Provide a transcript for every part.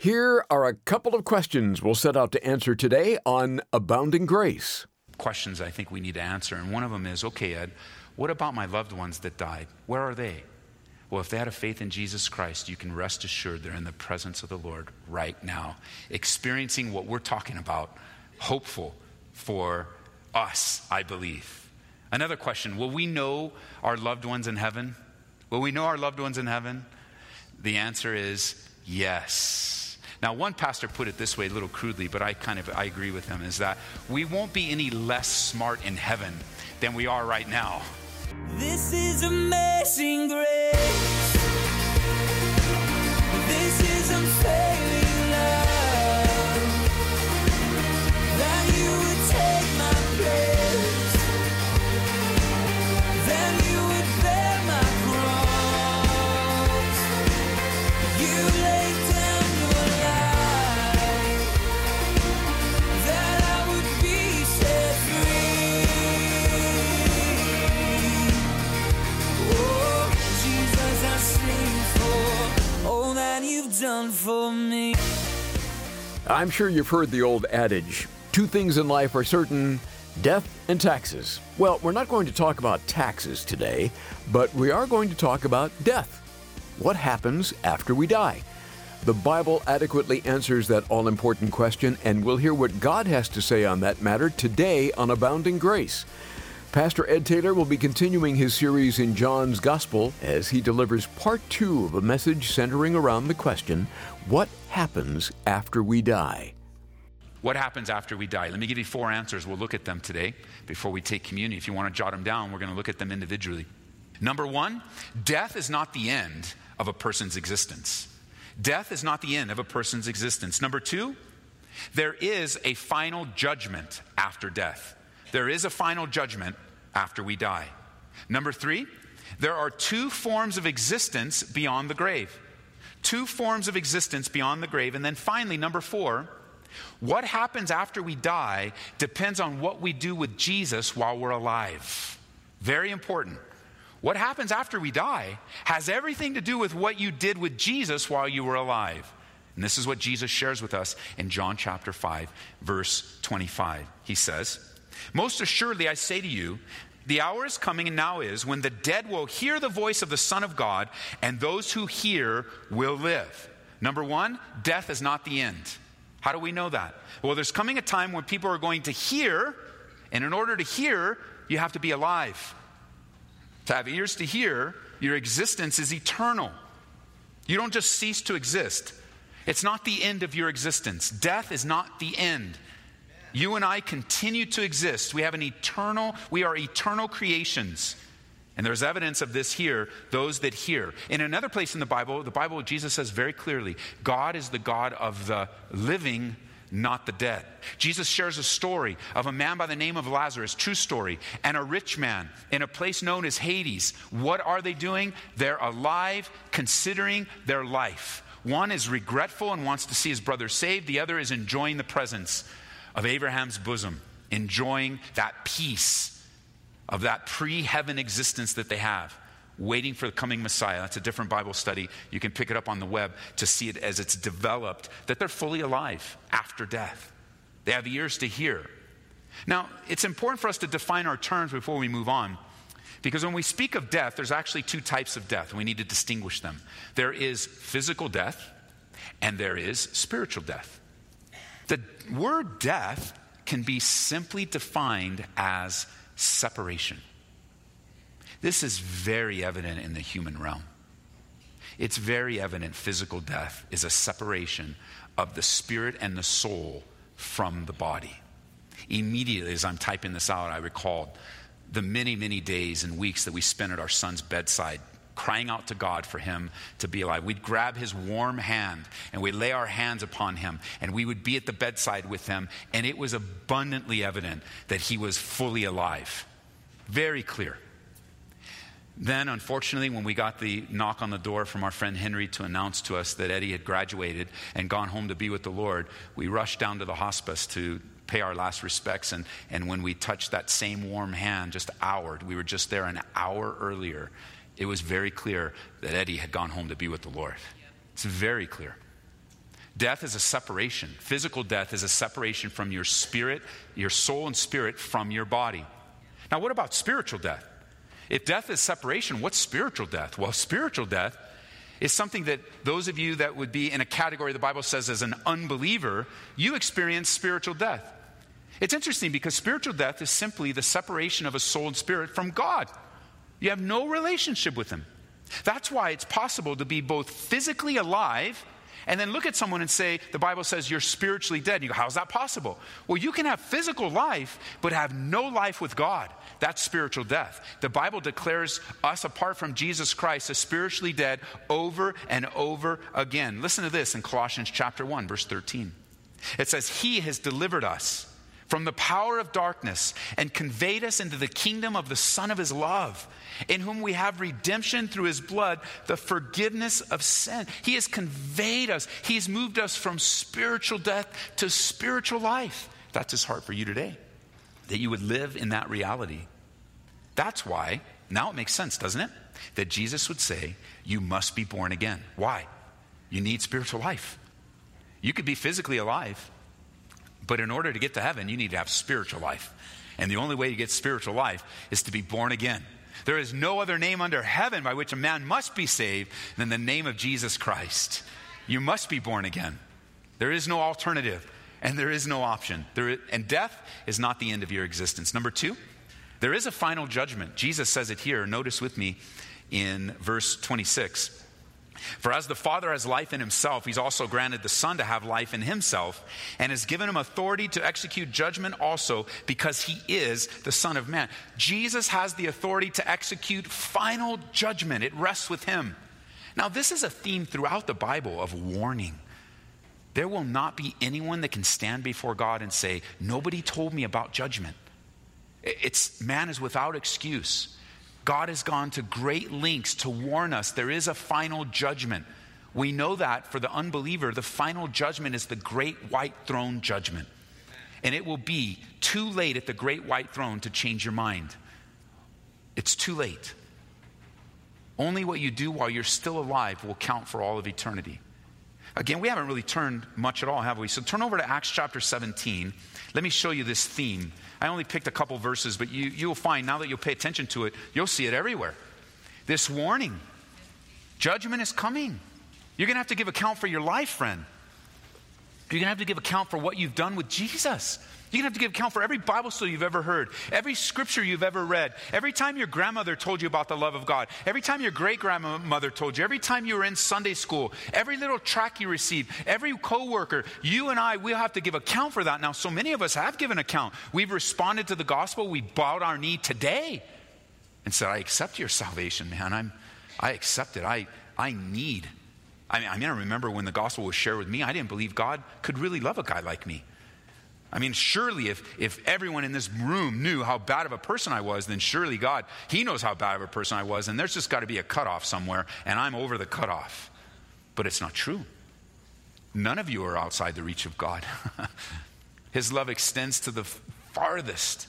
Here are a couple of questions we'll set out to answer today on Abounding Grace. Questions I think we need to answer. And one of them is okay, Ed, what about my loved ones that died? Where are they? Well, if they had a faith in Jesus Christ, you can rest assured they're in the presence of the Lord right now, experiencing what we're talking about, hopeful for us, I believe. Another question Will we know our loved ones in heaven? Will we know our loved ones in heaven? The answer is yes. Now, one pastor put it this way, a little crudely, but I kind of I agree with him, is that we won't be any less smart in heaven than we are right now. This is amazing grace. This is for me. I'm sure you've heard the old adage two things in life are certain death and taxes. Well, we're not going to talk about taxes today, but we are going to talk about death. What happens after we die? The Bible adequately answers that all important question, and we'll hear what God has to say on that matter today on Abounding Grace. Pastor Ed Taylor will be continuing his series in John's Gospel as he delivers part two of a message centering around the question What happens after we die? What happens after we die? Let me give you four answers. We'll look at them today before we take communion. If you want to jot them down, we're going to look at them individually. Number one, death is not the end of a person's existence. Death is not the end of a person's existence. Number two, there is a final judgment after death. There is a final judgment after we die. Number three, there are two forms of existence beyond the grave. Two forms of existence beyond the grave. And then finally, number four, what happens after we die depends on what we do with Jesus while we're alive. Very important. What happens after we die has everything to do with what you did with Jesus while you were alive. And this is what Jesus shares with us in John chapter 5, verse 25. He says, Most assuredly I say to you, the hour is coming and now is when the dead will hear the voice of the Son of God, and those who hear will live. Number one, death is not the end. How do we know that? Well, there's coming a time when people are going to hear, and in order to hear, you have to be alive. To have ears to hear, your existence is eternal. You don't just cease to exist. It's not the end of your existence. Death is not the end. You and I continue to exist. We have an eternal, we are eternal creations. And there's evidence of this here, those that hear. In another place in the Bible, the Bible, Jesus says very clearly God is the God of the living, not the dead. Jesus shares a story of a man by the name of Lazarus, true story, and a rich man in a place known as Hades. What are they doing? They're alive, considering their life. One is regretful and wants to see his brother saved, the other is enjoying the presence of Abraham's bosom, enjoying that peace of that pre heaven existence that they have, waiting for the coming Messiah. That's a different Bible study. You can pick it up on the web to see it as it's developed, that they're fully alive after death. They have ears to hear. Now, it's important for us to define our terms before we move on. Because when we speak of death, there's actually two types of death, we need to distinguish them. There is physical death, and there is spiritual death. The word death can be simply defined as separation. This is very evident in the human realm. It's very evident physical death is a separation of the spirit and the soul from the body. Immediately, as I'm typing this out, I recalled the many, many days and weeks that we spent at our son's bedside crying out to God for him to be alive. We'd grab his warm hand and we'd lay our hands upon him and we would be at the bedside with him, and it was abundantly evident that he was fully alive. Very clear. Then, unfortunately, when we got the knock on the door from our friend Henry to announce to us that Eddie had graduated and gone home to be with the Lord, we rushed down to the hospice to pay our last respects. And, and when we touched that same warm hand, just hour, we were just there an hour earlier, it was very clear that Eddie had gone home to be with the Lord. It's very clear. Death is a separation. Physical death is a separation from your spirit, your soul and spirit from your body. Now, what about spiritual death? If death is separation, what's spiritual death? Well, spiritual death is something that those of you that would be in a category the Bible says as an unbeliever, you experience spiritual death. It's interesting because spiritual death is simply the separation of a soul and spirit from God. You have no relationship with Him. That's why it's possible to be both physically alive and then look at someone and say, the Bible says you're spiritually dead. And you go, how's that possible? Well, you can have physical life, but have no life with God. That's spiritual death. The Bible declares us, apart from Jesus Christ, as spiritually dead over and over again. Listen to this in Colossians chapter 1, verse 13. It says, He has delivered us from the power of darkness and conveyed us into the kingdom of the Son of His love, in whom we have redemption through His blood, the forgiveness of sin. He has conveyed us, He has moved us from spiritual death to spiritual life. That's His heart for you today, that you would live in that reality. That's why, now it makes sense, doesn't it? That Jesus would say, You must be born again. Why? You need spiritual life. You could be physically alive but in order to get to heaven, you need to have spiritual life. And the only way to get spiritual life is to be born again. There is no other name under heaven by which a man must be saved than the name of Jesus Christ. You must be born again. There is no alternative, and there is no option. There and death is not the end of your existence. Number two, there is a final judgment. Jesus says it here. Notice with me in verse 26. For as the Father has life in himself, he's also granted the Son to have life in himself, and has given him authority to execute judgment also, because he is the Son of Man. Jesus has the authority to execute final judgment, it rests with him. Now, this is a theme throughout the Bible of warning. There will not be anyone that can stand before God and say, Nobody told me about judgment. It's man is without excuse. God has gone to great lengths to warn us there is a final judgment. We know that for the unbeliever, the final judgment is the great white throne judgment. And it will be too late at the great white throne to change your mind. It's too late. Only what you do while you're still alive will count for all of eternity. Again, we haven't really turned much at all, have we? So turn over to Acts chapter 17. Let me show you this theme I only picked a couple verses, but you, you'll find now that you'll pay attention to it, you'll see it everywhere. This warning judgment is coming. You're going to have to give account for your life, friend. You're going to have to give account for what you've done with Jesus. You're going to have to give account for every Bible study you've ever heard, every scripture you've ever read, every time your grandmother told you about the love of God, every time your great grandmother told you, every time you were in Sunday school, every little track you received, every coworker, you and I, we'll have to give account for that. Now, so many of us have given account. We've responded to the gospel. We bowed our knee today and said, I accept your salvation, man. I'm, I accept it. I, I need. I mean, I mean, I remember when the gospel was shared with me, I didn't believe God could really love a guy like me. I mean, surely if, if everyone in this room knew how bad of a person I was, then surely God, He knows how bad of a person I was, and there's just got to be a cutoff somewhere, and I'm over the cutoff. But it's not true. None of you are outside the reach of God. His love extends to the farthest,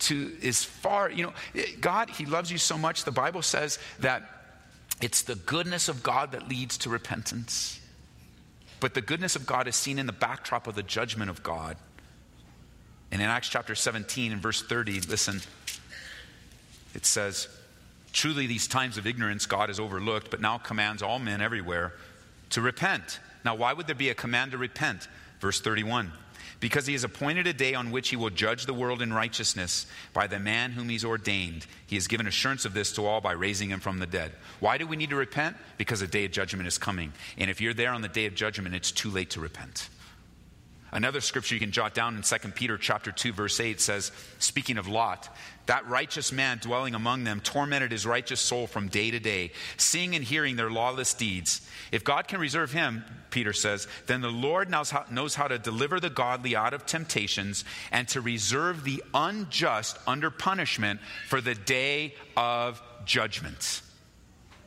to as far, you know, eh, God, He loves you so much. The Bible says that it's the goodness of God that leads to repentance. But the goodness of God is seen in the backdrop of the judgment of God. And in Acts chapter 17 and verse 30, listen, it says, Truly, these times of ignorance God has overlooked, but now commands all men everywhere to repent. Now, why would there be a command to repent? Verse 31 because he has appointed a day on which he will judge the world in righteousness by the man whom he's ordained. He has given assurance of this to all by raising him from the dead. Why do we need to repent? Because a day of judgment is coming. And if you're there on the day of judgment, it's too late to repent. Another scripture you can jot down in 2 Peter chapter 2 verse 8 says speaking of Lot that righteous man dwelling among them tormented his righteous soul from day to day seeing and hearing their lawless deeds. If God can reserve him Peter says then the Lord knows how, knows how to deliver the godly out of temptations and to reserve the unjust under punishment for the day of judgment.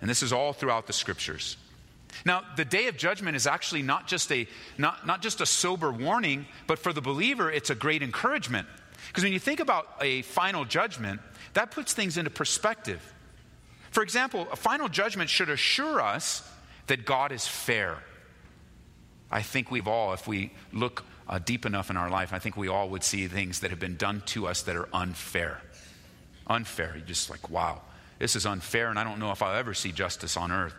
And this is all throughout the scriptures now, the day of judgment is actually not just a, not, not just a sober warning, but for the believer, it's a great encouragement. Because when you think about a final judgment, that puts things into perspective. For example, a final judgment should assure us that God is fair. I think we've all, if we look uh, deep enough in our life, I think we all would see things that have been done to us that are unfair. Unfair. You're just like, wow, this is unfair, and I don't know if I'll ever see justice on earth.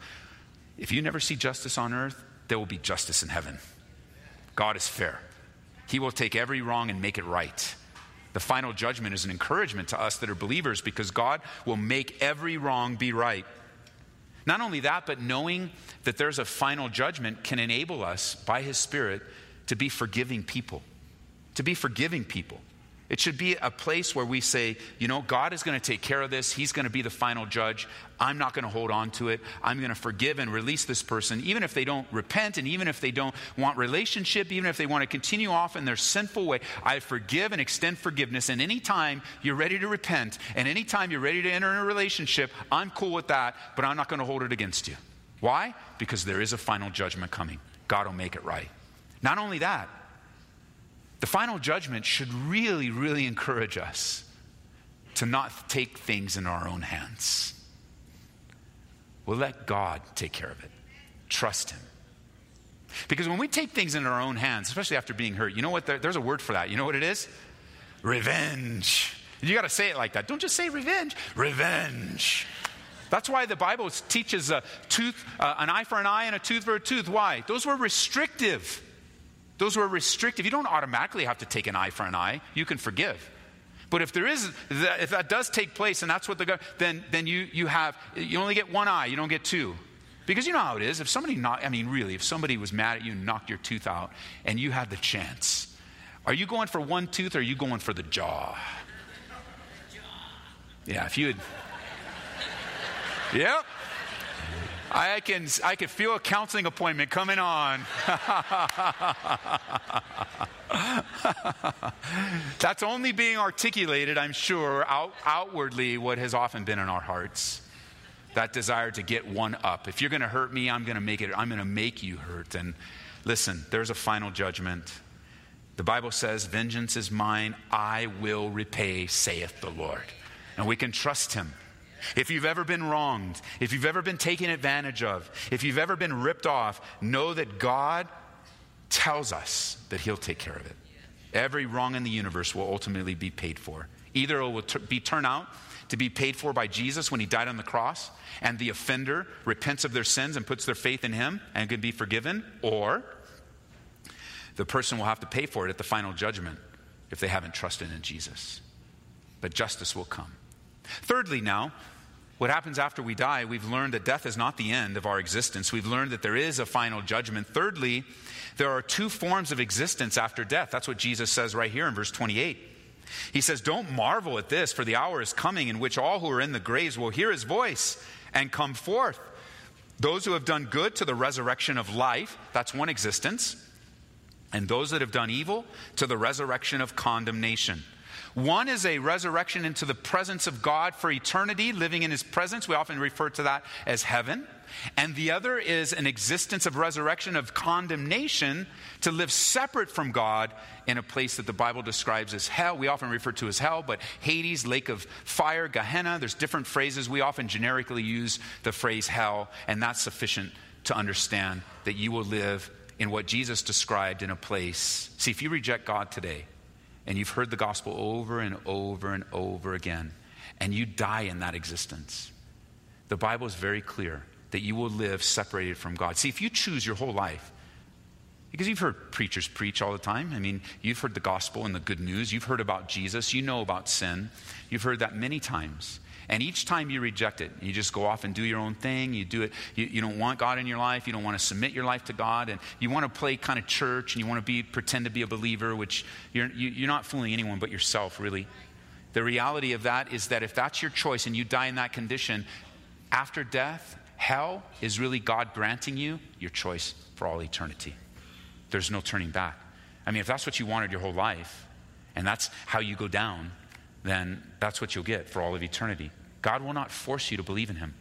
If you never see justice on earth, there will be justice in heaven. God is fair. He will take every wrong and make it right. The final judgment is an encouragement to us that are believers because God will make every wrong be right. Not only that, but knowing that there's a final judgment can enable us by His Spirit to be forgiving people. To be forgiving people. It should be a place where we say, you know, God is going to take care of this. He's going to be the final judge. I'm not going to hold on to it. I'm going to forgive and release this person, even if they don't repent and even if they don't want relationship, even if they want to continue off in their sinful way. I forgive and extend forgiveness. And anytime you're ready to repent and anytime you're ready to enter in a relationship, I'm cool with that, but I'm not going to hold it against you. Why? Because there is a final judgment coming. God will make it right. Not only that, the final judgment should really, really encourage us to not take things in our own hands. We'll let God take care of it. Trust Him. Because when we take things in our own hands, especially after being hurt, you know what? There, there's a word for that. You know what it is? Revenge. You got to say it like that. Don't just say revenge. Revenge. That's why the Bible teaches a tooth, uh, an eye for an eye and a tooth for a tooth. Why? Those were restrictive. Those were restrictive. You don't automatically have to take an eye for an eye. You can forgive. But if there is, if that does take place, and that's what the then then you you have you only get one eye. You don't get two, because you know how it is. If somebody not, I mean, really, if somebody was mad at you and knocked your tooth out, and you had the chance, are you going for one tooth or are you going for the jaw? Yeah, if you had. Yep. I can, I can feel a counseling appointment coming on. That's only being articulated, I'm sure, out, outwardly what has often been in our hearts. That desire to get one up. If you're going to hurt me, I'm going to make it. I'm going to make you hurt. And listen, there's a final judgment. The Bible says, "Vengeance is mine; I will repay," saith the Lord. And we can trust Him. If you've ever been wronged, if you've ever been taken advantage of, if you've ever been ripped off, know that God tells us that He'll take care of it. Every wrong in the universe will ultimately be paid for. Either it will t- be turned out to be paid for by Jesus when He died on the cross, and the offender repents of their sins and puts their faith in Him and can be forgiven, or the person will have to pay for it at the final judgment if they haven't trusted in Jesus. But justice will come. Thirdly, now, what happens after we die, we've learned that death is not the end of our existence. We've learned that there is a final judgment. Thirdly, there are two forms of existence after death. That's what Jesus says right here in verse 28. He says, Don't marvel at this, for the hour is coming in which all who are in the graves will hear his voice and come forth. Those who have done good to the resurrection of life, that's one existence. And those that have done evil to the resurrection of condemnation. One is a resurrection into the presence of God for eternity, living in his presence. We often refer to that as heaven. And the other is an existence of resurrection of condemnation to live separate from God in a place that the Bible describes as hell. We often refer to as hell, but Hades, lake of fire, Gehenna, there's different phrases. We often generically use the phrase hell, and that's sufficient to understand that you will live in what Jesus described in a place. See, if you reject God today, and you've heard the gospel over and over and over again, and you die in that existence, the Bible is very clear that you will live separated from God. See, if you choose your whole life, because you've heard preachers preach all the time. I mean, you've heard the gospel and the good news. You've heard about Jesus. You know about sin. You've heard that many times. And each time you reject it, you just go off and do your own thing. You do it. You, you don't want God in your life. You don't want to submit your life to God, and you want to play kind of church, and you want to be pretend to be a believer, which you're you, you're not fooling anyone but yourself, really. The reality of that is that if that's your choice and you die in that condition, after death, hell is really God granting you your choice for all eternity. There's no turning back. I mean, if that's what you wanted your whole life, and that's how you go down, then that's what you'll get for all of eternity. God will not force you to believe in Him.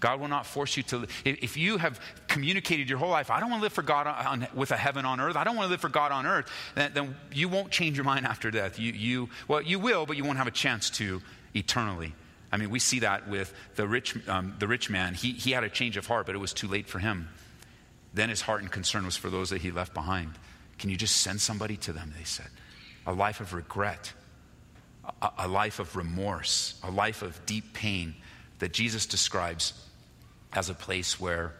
God will not force you to. If you have communicated your whole life, I don't want to live for God on, with a heaven on earth. I don't want to live for God on earth. Then, then you won't change your mind after death. You, you, well, you will, but you won't have a chance to eternally. I mean, we see that with the rich, um, the rich man. He, he had a change of heart, but it was too late for him. Then his heart and concern was for those that he left behind. Can you just send somebody to them? They said. A life of regret, a, a life of remorse, a life of deep pain that Jesus describes as a place where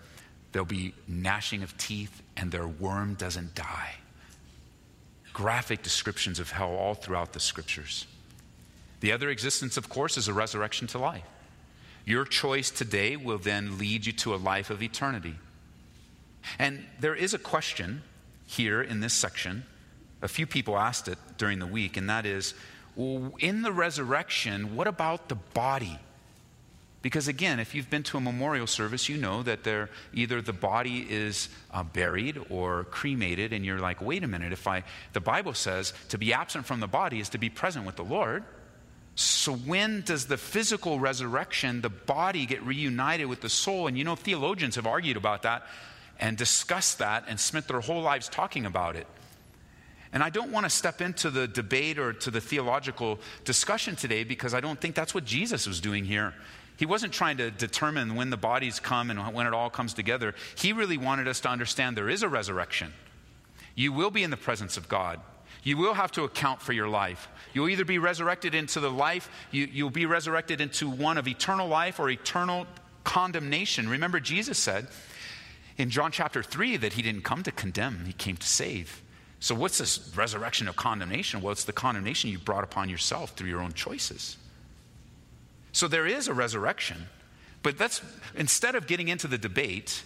there'll be gnashing of teeth and their worm doesn't die. Graphic descriptions of hell all throughout the scriptures. The other existence, of course, is a resurrection to life. Your choice today will then lead you to a life of eternity. And there is a question here in this section. A few people asked it during the week, and that is well, in the resurrection, what about the body? Because again, if you've been to a memorial service, you know that there either the body is uh, buried or cremated, and you're like, wait a minute, if I, the Bible says to be absent from the body is to be present with the Lord. So when does the physical resurrection, the body get reunited with the soul? And you know, theologians have argued about that and discussed that and spent their whole lives talking about it. And I don't want to step into the debate or to the theological discussion today because I don't think that's what Jesus was doing here. He wasn't trying to determine when the bodies come and when it all comes together. He really wanted us to understand there is a resurrection. You will be in the presence of God. You will have to account for your life. You'll either be resurrected into the life, you, will be resurrected into one of eternal life or eternal condemnation. Remember, Jesus said in John chapter 3 that he didn't come to condemn, he came to save. So, what's this resurrection of condemnation? Well, it's the condemnation you brought upon yourself through your own choices. So there is a resurrection. But let's, instead of getting into the debate,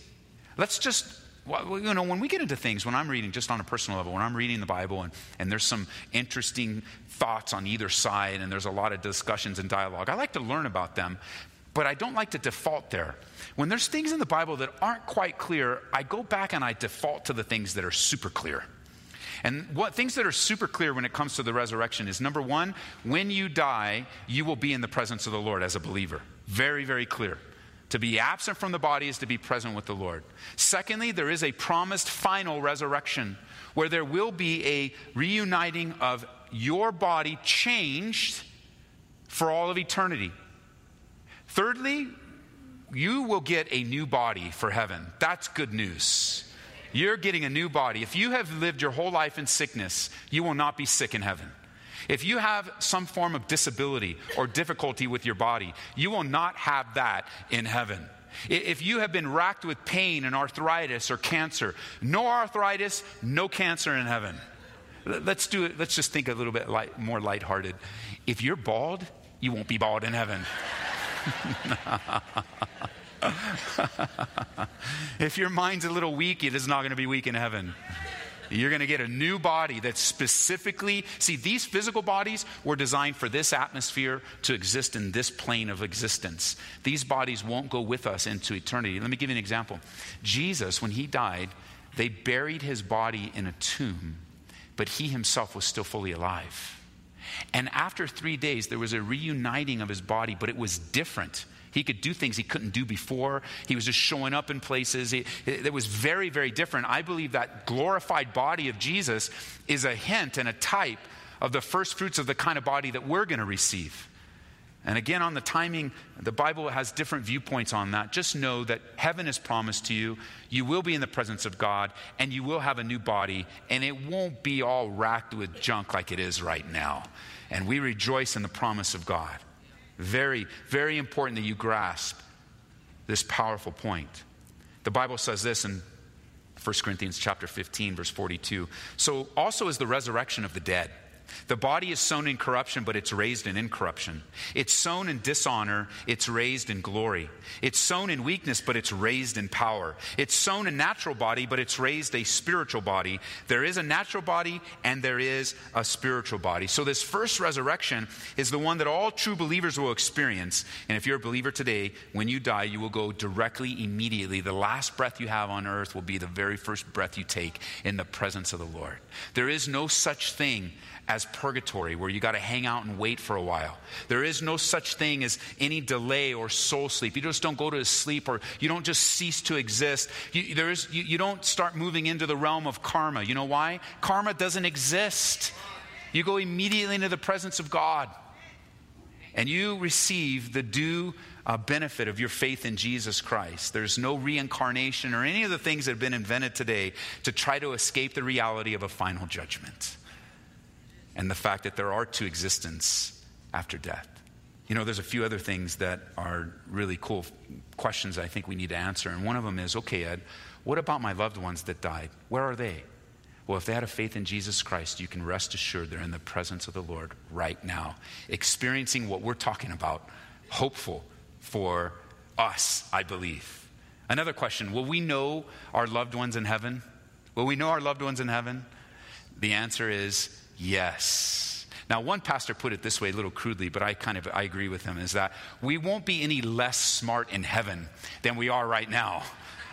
let's just, well, you know, when we get into things, when I'm reading, just on a personal level, when I'm reading the Bible and, and there's some interesting thoughts on either side and there's a lot of discussions and dialogue, I like to learn about them, but I don't like to default there. When there's things in the Bible that aren't quite clear, I go back and I default to the things that are super clear. And what things that are super clear when it comes to the resurrection is number one, when you die, you will be in the presence of the Lord as a believer. Very, very clear. To be absent from the body is to be present with the Lord. Secondly, there is a promised final resurrection where there will be a reuniting of your body changed for all of eternity. Thirdly, you will get a new body for heaven. That's good news. You're getting a new body. If you have lived your whole life in sickness, you will not be sick in heaven. If you have some form of disability or difficulty with your body, you will not have that in heaven. If you have been racked with pain and arthritis or cancer, no arthritis, no cancer in heaven. Let's do it. Let's just think a little bit light, more lighthearted. If you're bald, you won't be bald in heaven. if your mind's a little weak, it is not going to be weak in heaven. You're going to get a new body that's specifically, see, these physical bodies were designed for this atmosphere to exist in this plane of existence. These bodies won't go with us into eternity. Let me give you an example. Jesus, when he died, they buried his body in a tomb, but he himself was still fully alive. And after three days, there was a reuniting of his body, but it was different. He could do things he couldn't do before. He was just showing up in places. It, it, was very, very different. I believe that glorified body of Jesus is a hint and a type of the first fruits of the kind of body that we're going to receive. And again, on the timing, the Bible has different viewpoints on that. Just know that heaven is promised to you. You will be in the presence of God, and you will have a new body, and it won't be all racked with junk like it is right now. And we rejoice in the promise of God. Very, very important that you grasp this powerful point. The Bible says this in 1 Corinthians chapter 15 verse 42. So also is the resurrection of the dead. The body is sown in corruption, but it's raised in incorruption. It's sown in dishonor, it's raised in glory. It's sown in weakness, but it's raised in power. It's sown a natural body, but it's raised a spiritual body. There is a natural body and there is a spiritual body. So, this first resurrection is the one that all true believers will experience. And if you're a believer today, when you die, you will go directly, immediately. The last breath you have on earth will be the very first breath you take in the presence of the Lord. There is no such thing as purgatory, where you got to hang out and wait for a while. There is no such thing as any delay or soul sleep. You just don't go to sleep or you don't just cease to exist. You, there is, you, you don't start moving into the realm of karma. You know why? Karma doesn't exist. You go immediately into the presence of God. and you receive the due uh, benefit of your faith in Jesus Christ. There's no reincarnation or any of the things that have been invented today to try to escape the reality of a final judgment and the fact that there are two existences after death. You know, there's a few other things that are really cool questions I think we need to answer. And one of them is okay, Ed, what about my loved ones that died? Where are they? Well, if they had a faith in Jesus Christ, you can rest assured they're in the presence of the Lord right now, experiencing what we're talking about, hopeful for us, I believe. Another question Will we know our loved ones in heaven? Will we know our loved ones in heaven? The answer is yes. Now, one pastor put it this way, a little crudely, but I kind of I agree with him, is that we won't be any less smart in heaven than we are right now.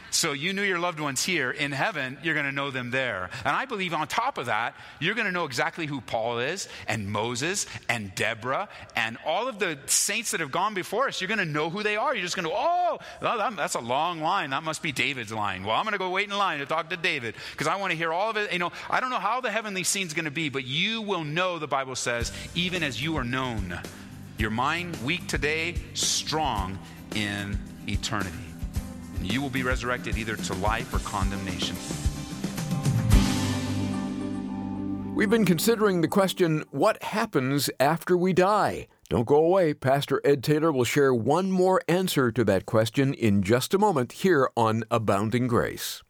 So you knew your loved ones here. In heaven, you're going to know them there. And I believe on top of that, you're going to know exactly who Paul is, and Moses, and Deborah, and all of the saints that have gone before us. You're going to know who they are. You're just going to, oh, that's a long line. That must be David's line. Well, I'm going to go wait in line to talk to David because I want to hear all of it. You know, I don't know how the heavenly scene's going to be, but you will know, the Bible says, even as you are known. Your mind weak today, strong in eternity and you will be resurrected either to life or condemnation. We've been considering the question what happens after we die? Don't go away. Pastor Ed Taylor will share one more answer to that question in just a moment here on Abounding Grace.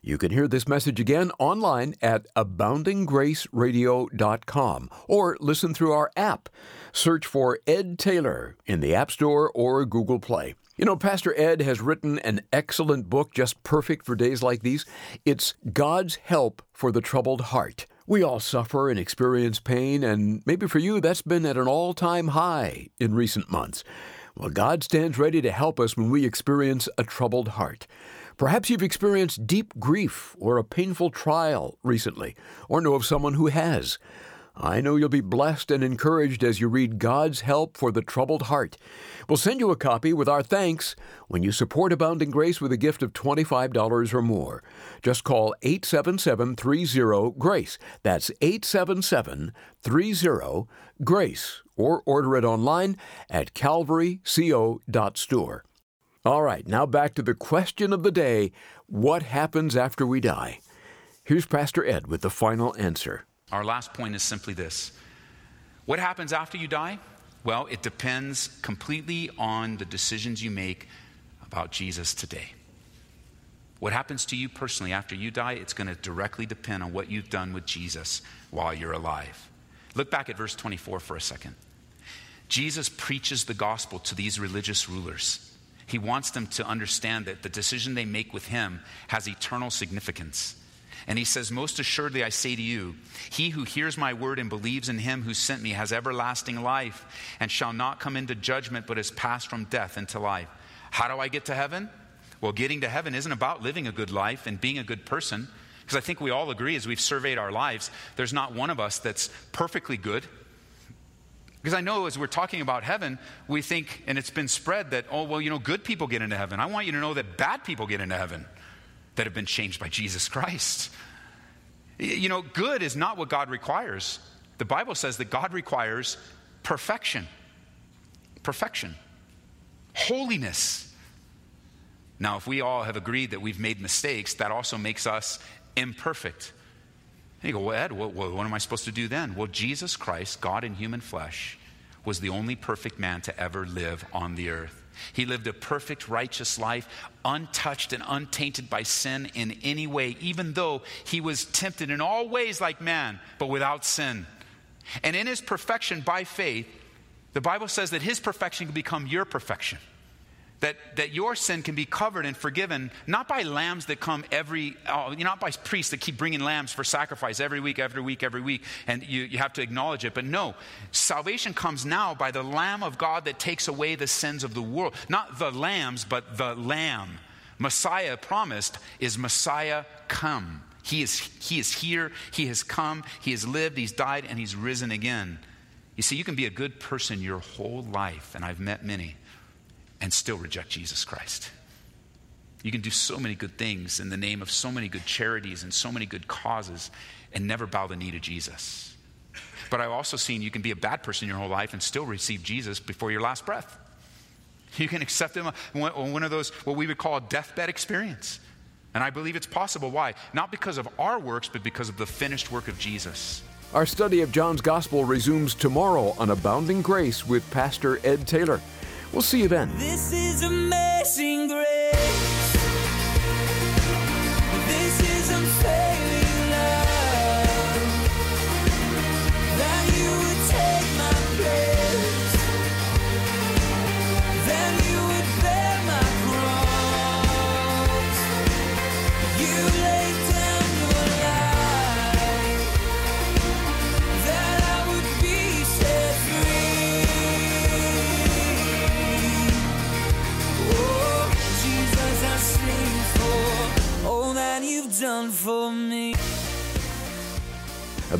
You can hear this message again online at aboundinggraceradio.com or listen through our app. Search for Ed Taylor in the App Store or Google Play. You know, Pastor Ed has written an excellent book just perfect for days like these. It's God's Help for the Troubled Heart. We all suffer and experience pain, and maybe for you that's been at an all time high in recent months. Well, God stands ready to help us when we experience a troubled heart. Perhaps you've experienced deep grief or a painful trial recently, or know of someone who has. I know you'll be blessed and encouraged as you read God's Help for the Troubled Heart. We'll send you a copy with our thanks when you support Abounding Grace with a gift of $25 or more. Just call 877 30 GRACE. That's 877 30 GRACE or order it online at calvaryco.store. All right, now back to the question of the day what happens after we die? Here's Pastor Ed with the final answer. Our last point is simply this What happens after you die? Well, it depends completely on the decisions you make about Jesus today. What happens to you personally after you die, it's going to directly depend on what you've done with Jesus while you're alive. Look back at verse 24 for a second. Jesus preaches the gospel to these religious rulers. He wants them to understand that the decision they make with him has eternal significance. And he says, Most assuredly, I say to you, he who hears my word and believes in him who sent me has everlasting life and shall not come into judgment, but is passed from death into life. How do I get to heaven? Well, getting to heaven isn't about living a good life and being a good person. Because I think we all agree as we've surveyed our lives, there's not one of us that's perfectly good. Because I know as we're talking about heaven, we think, and it's been spread that, oh, well, you know, good people get into heaven. I want you to know that bad people get into heaven that have been changed by Jesus Christ. You know, good is not what God requires. The Bible says that God requires perfection. Perfection. Holiness. Now, if we all have agreed that we've made mistakes, that also makes us imperfect. And you go, well, Ed, what, what am I supposed to do then? Well, Jesus Christ, God in human flesh, was the only perfect man to ever live on the earth. He lived a perfect, righteous life, untouched and untainted by sin in any way, even though he was tempted in all ways like man, but without sin. And in his perfection by faith, the Bible says that his perfection can become your perfection. That, that your sin can be covered and forgiven, not by lambs that come every, uh, not by priests that keep bringing lambs for sacrifice every week, every week, every week, and you, you have to acknowledge it. But no, salvation comes now by the Lamb of God that takes away the sins of the world. Not the lambs, but the Lamb. Messiah promised is Messiah come. He is, he is here, He has come, He has lived, He's died, and He's risen again. You see, you can be a good person your whole life, and I've met many and still reject Jesus Christ. You can do so many good things in the name of so many good charities and so many good causes and never bow the knee to Jesus. But I've also seen you can be a bad person your whole life and still receive Jesus before your last breath. You can accept him on one of those, what we would call a deathbed experience. And I believe it's possible. Why? Not because of our works, but because of the finished work of Jesus. Our study of John's Gospel resumes tomorrow on Abounding Grace with Pastor Ed Taylor. We'll see you then.